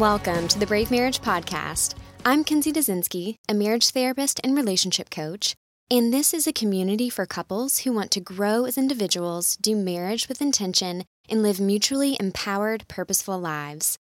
Welcome to the Brave Marriage Podcast. I'm Kenzie Dazinski, a marriage therapist and relationship coach, and this is a community for couples who want to grow as individuals, do marriage with intention, and live mutually empowered, purposeful lives.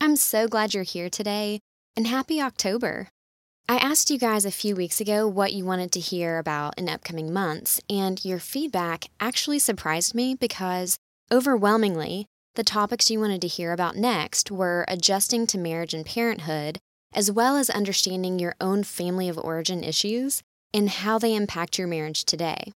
I'm so glad you're here today, and happy October. I asked you guys a few weeks ago what you wanted to hear about in upcoming months, and your feedback actually surprised me because, overwhelmingly, the topics you wanted to hear about next were adjusting to marriage and parenthood, as well as understanding your own family of origin issues and how they impact your marriage today.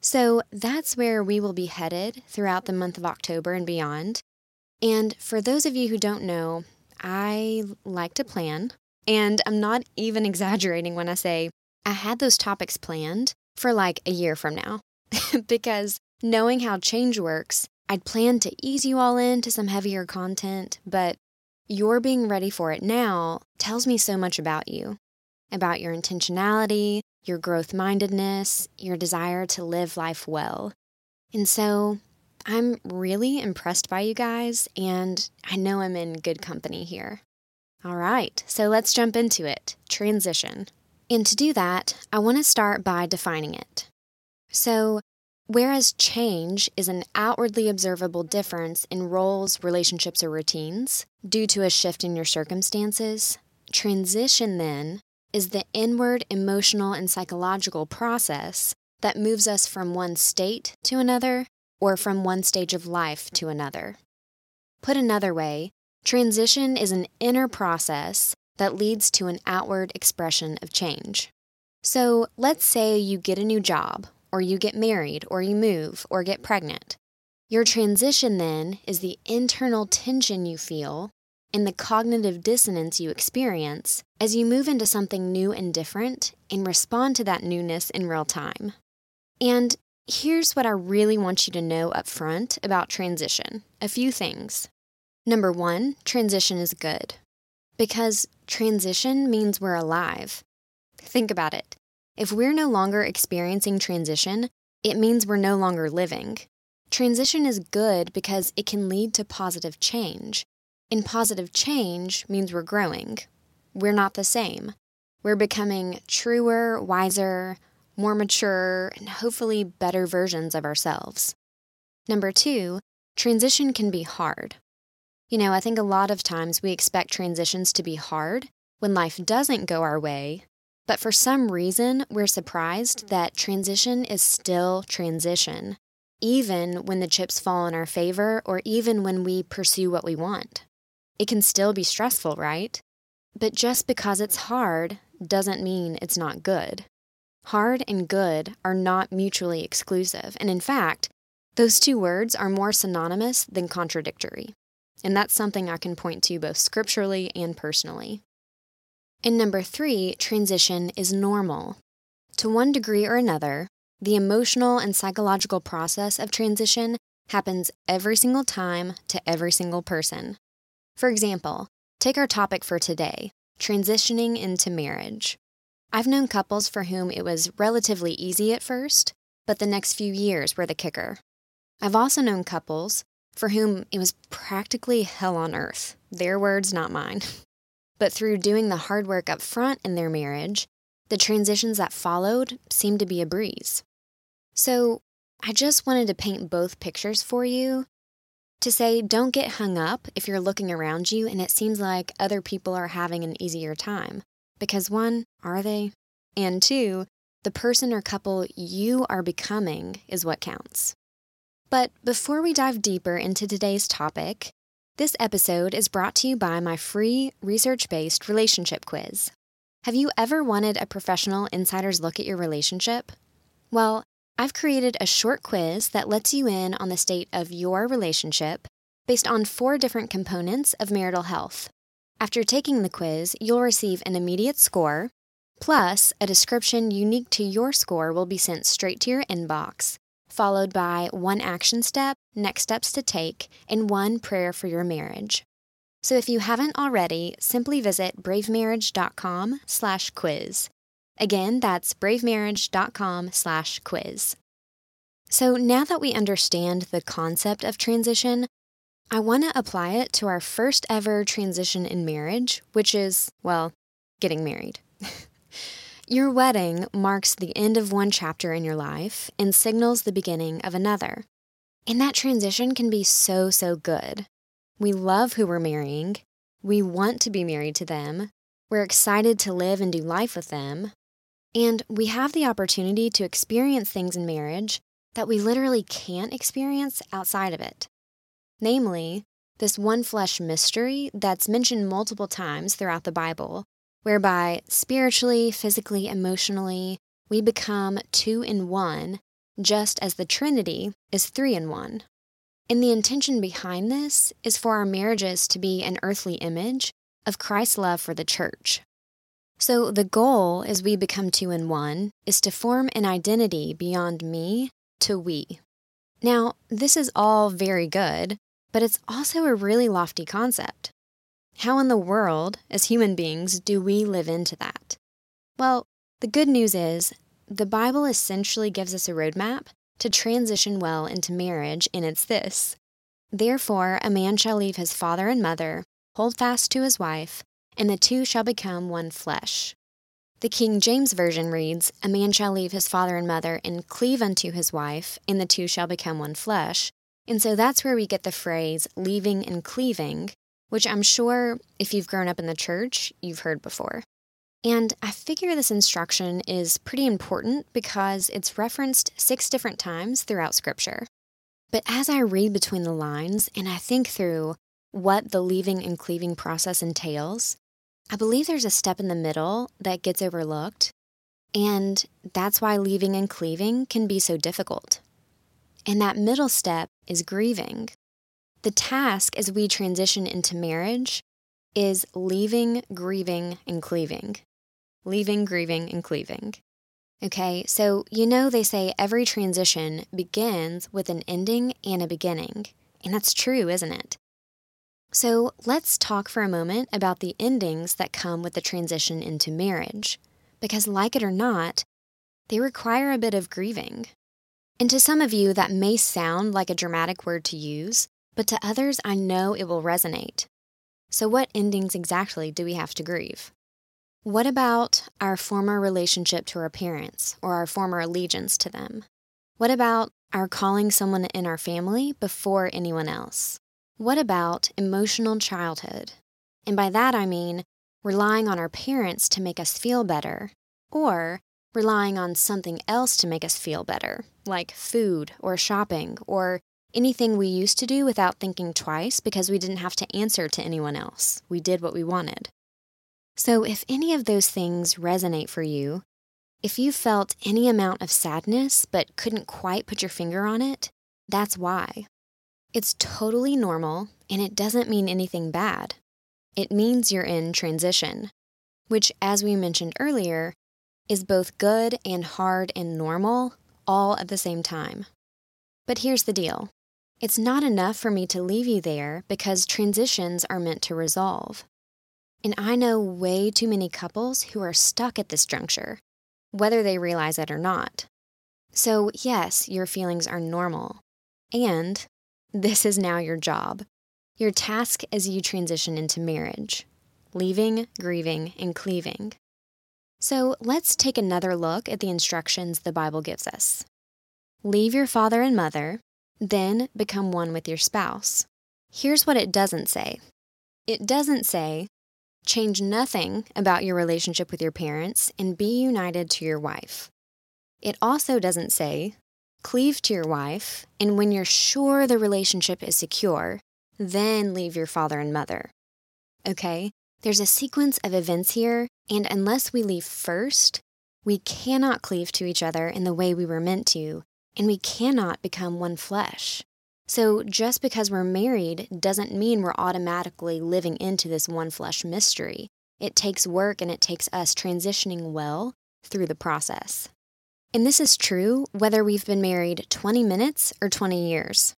So that's where we will be headed throughout the month of October and beyond. And for those of you who don't know, I like to plan, and I'm not even exaggerating when I say I had those topics planned for like a year from now. because knowing how change works, I'd planned to ease you all into some heavier content, but your being ready for it now tells me so much about you, about your intentionality, your growth mindedness, your desire to live life well. And so I'm really impressed by you guys, and I know I'm in good company here. All right, so let's jump into it transition. And to do that, I want to start by defining it. So, Whereas change is an outwardly observable difference in roles, relationships, or routines due to a shift in your circumstances, transition then is the inward emotional and psychological process that moves us from one state to another or from one stage of life to another. Put another way, transition is an inner process that leads to an outward expression of change. So let's say you get a new job or you get married, or you move, or get pregnant. Your transition then is the internal tension you feel and the cognitive dissonance you experience as you move into something new and different and respond to that newness in real time. And here's what I really want you to know up front about transition a few things. Number one, transition is good because transition means we're alive. Think about it. If we're no longer experiencing transition, it means we're no longer living. Transition is good because it can lead to positive change. And positive change means we're growing. We're not the same. We're becoming truer, wiser, more mature, and hopefully better versions of ourselves. Number two, transition can be hard. You know, I think a lot of times we expect transitions to be hard when life doesn't go our way but for some reason, we're surprised that transition is still transition, even when the chips fall in our favor or even when we pursue what we want. It can still be stressful, right? But just because it's hard doesn't mean it's not good. Hard and good are not mutually exclusive, and in fact, those two words are more synonymous than contradictory. And that's something I can point to both scripturally and personally. And number three, transition is normal. To one degree or another, the emotional and psychological process of transition happens every single time to every single person. For example, take our topic for today transitioning into marriage. I've known couples for whom it was relatively easy at first, but the next few years were the kicker. I've also known couples for whom it was practically hell on earth. Their words, not mine. But through doing the hard work up front in their marriage, the transitions that followed seemed to be a breeze. So I just wanted to paint both pictures for you to say don't get hung up if you're looking around you and it seems like other people are having an easier time. Because one, are they? And two, the person or couple you are becoming is what counts. But before we dive deeper into today's topic, this episode is brought to you by my free research based relationship quiz. Have you ever wanted a professional insider's look at your relationship? Well, I've created a short quiz that lets you in on the state of your relationship based on four different components of marital health. After taking the quiz, you'll receive an immediate score, plus a description unique to your score will be sent straight to your inbox followed by one action step, next steps to take, and one prayer for your marriage. So if you haven't already, simply visit bravemarriage.com/quiz. Again, that's bravemarriage.com/quiz. So now that we understand the concept of transition, I want to apply it to our first ever transition in marriage, which is, well, getting married. your wedding marks the end of one chapter in your life and signals the beginning of another. And that transition can be so, so good. We love who we're marrying. We want to be married to them. We're excited to live and do life with them. And we have the opportunity to experience things in marriage that we literally can't experience outside of it. Namely, this one flesh mystery that's mentioned multiple times throughout the Bible, whereby spiritually, physically, emotionally, we become two in one, just as the Trinity is three in one. And the intention behind this is for our marriages to be an earthly image of Christ's love for the church. So, the goal as we become two in one is to form an identity beyond me to we. Now, this is all very good, but it's also a really lofty concept. How in the world, as human beings, do we live into that? Well, the good news is the Bible essentially gives us a roadmap to transition well into marriage, and it's this Therefore, a man shall leave his father and mother, hold fast to his wife, and the two shall become one flesh. The King James Version reads, A man shall leave his father and mother and cleave unto his wife, and the two shall become one flesh. And so that's where we get the phrase leaving and cleaving, which I'm sure if you've grown up in the church, you've heard before. And I figure this instruction is pretty important because it's referenced six different times throughout Scripture. But as I read between the lines and I think through what the leaving and cleaving process entails, I believe there's a step in the middle that gets overlooked, and that's why leaving and cleaving can be so difficult. And that middle step is grieving. The task as we transition into marriage is leaving, grieving, and cleaving. Leaving, grieving, and cleaving. Okay, so you know they say every transition begins with an ending and a beginning. And that's true, isn't it? So let's talk for a moment about the endings that come with the transition into marriage. Because, like it or not, they require a bit of grieving. And to some of you, that may sound like a dramatic word to use, but to others, I know it will resonate. So, what endings exactly do we have to grieve? What about our former relationship to our parents or our former allegiance to them? What about our calling someone in our family before anyone else? What about emotional childhood? And by that I mean relying on our parents to make us feel better, or relying on something else to make us feel better, like food or shopping or anything we used to do without thinking twice because we didn't have to answer to anyone else. We did what we wanted. So, if any of those things resonate for you, if you felt any amount of sadness but couldn't quite put your finger on it, that's why. It's totally normal and it doesn't mean anything bad. It means you're in transition, which, as we mentioned earlier, is both good and hard and normal all at the same time. But here's the deal it's not enough for me to leave you there because transitions are meant to resolve. And I know way too many couples who are stuck at this juncture, whether they realize it or not. So, yes, your feelings are normal. And this is now your job, your task as you transition into marriage leaving, grieving, and cleaving. So let's take another look at the instructions the Bible gives us. Leave your father and mother, then become one with your spouse. Here's what it doesn't say it doesn't say, change nothing about your relationship with your parents and be united to your wife. It also doesn't say, Cleave to your wife, and when you're sure the relationship is secure, then leave your father and mother. Okay? There's a sequence of events here, and unless we leave first, we cannot cleave to each other in the way we were meant to, and we cannot become one flesh. So, just because we're married doesn't mean we're automatically living into this one flesh mystery. It takes work and it takes us transitioning well through the process. And this is true whether we've been married 20 minutes or 20 years.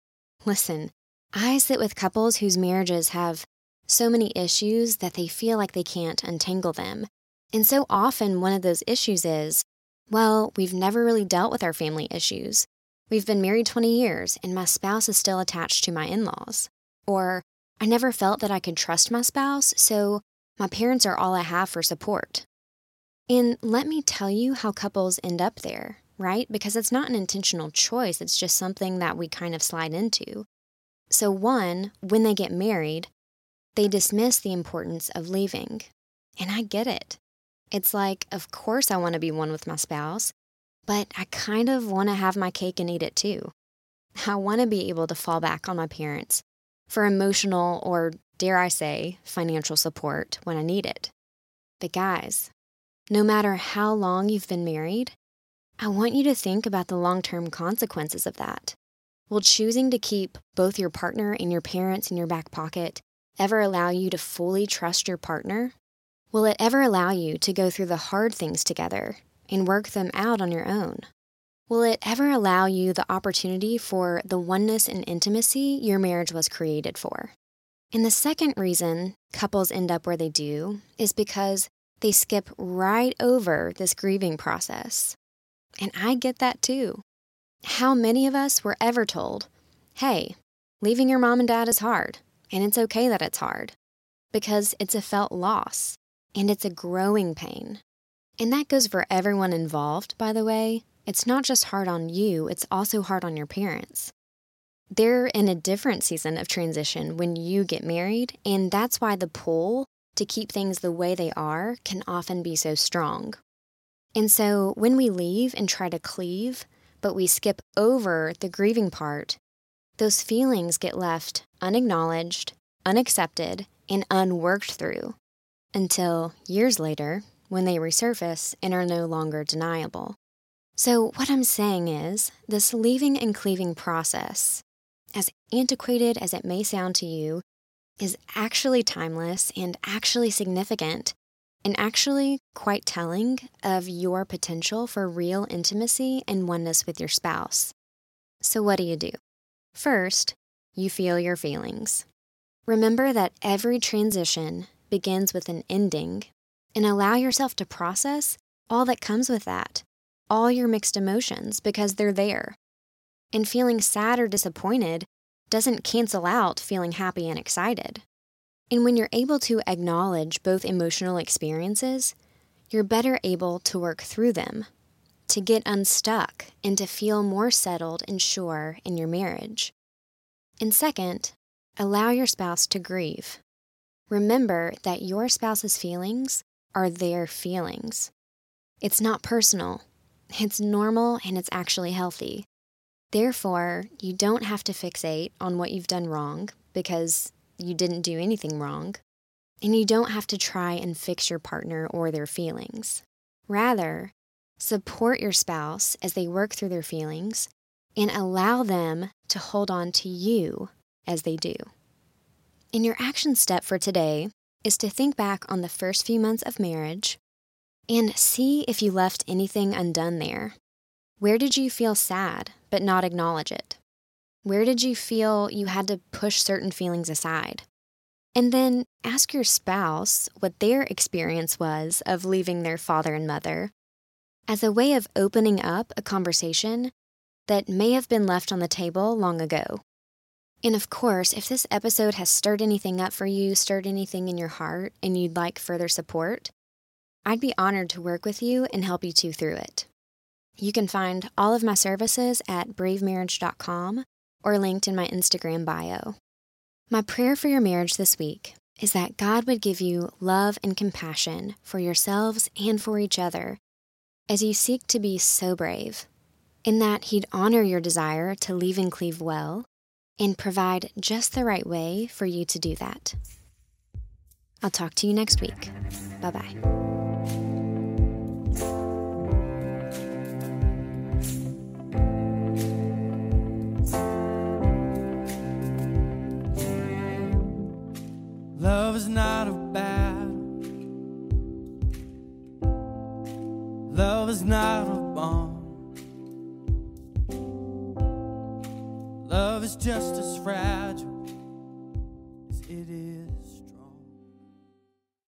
Listen, I sit with couples whose marriages have so many issues that they feel like they can't untangle them. And so often, one of those issues is well, we've never really dealt with our family issues. We've been married 20 years, and my spouse is still attached to my in laws. Or, I never felt that I could trust my spouse, so my parents are all I have for support. And let me tell you how couples end up there, right? Because it's not an intentional choice, it's just something that we kind of slide into. So, one, when they get married, they dismiss the importance of leaving. And I get it. It's like, of course, I want to be one with my spouse, but I kind of want to have my cake and eat it too. I want to be able to fall back on my parents for emotional or, dare I say, financial support when I need it. But, guys, no matter how long you've been married, I want you to think about the long term consequences of that. Will choosing to keep both your partner and your parents in your back pocket ever allow you to fully trust your partner? Will it ever allow you to go through the hard things together and work them out on your own? Will it ever allow you the opportunity for the oneness and intimacy your marriage was created for? And the second reason couples end up where they do is because they skip right over this grieving process. And I get that too. How many of us were ever told, hey, leaving your mom and dad is hard, and it's okay that it's hard, because it's a felt loss and it's a growing pain. And that goes for everyone involved, by the way, it's not just hard on you, it's also hard on your parents. They're in a different season of transition when you get married, and that's why the pull to keep things the way they are can often be so strong. And so when we leave and try to cleave, but we skip over the grieving part, those feelings get left unacknowledged, unaccepted, and unworked through until years later when they resurface and are no longer deniable. So, what I'm saying is, this leaving and cleaving process, as antiquated as it may sound to you, is actually timeless and actually significant and actually quite telling of your potential for real intimacy and oneness with your spouse. So, what do you do? First, you feel your feelings. Remember that every transition begins with an ending and allow yourself to process all that comes with that all your mixed emotions because they're there. And feeling sad or disappointed doesn't cancel out feeling happy and excited. And when you're able to acknowledge both emotional experiences, you're better able to work through them, to get unstuck, and to feel more settled and sure in your marriage. And second, allow your spouse to grieve. Remember that your spouse's feelings are their feelings. It's not personal, it's normal and it's actually healthy. Therefore, you don't have to fixate on what you've done wrong because you didn't do anything wrong. And you don't have to try and fix your partner or their feelings. Rather, support your spouse as they work through their feelings and allow them to hold on to you as they do. And your action step for today is to think back on the first few months of marriage and see if you left anything undone there. Where did you feel sad but not acknowledge it? Where did you feel you had to push certain feelings aside? And then ask your spouse what their experience was of leaving their father and mother as a way of opening up a conversation that may have been left on the table long ago. And of course, if this episode has stirred anything up for you, stirred anything in your heart, and you'd like further support, I'd be honored to work with you and help you two through it. You can find all of my services at bravemarriage.com or linked in my Instagram bio. My prayer for your marriage this week is that God would give you love and compassion for yourselves and for each other as you seek to be so brave, in that He'd honor your desire to leave and cleave well and provide just the right way for you to do that. I'll talk to you next week. Bye bye.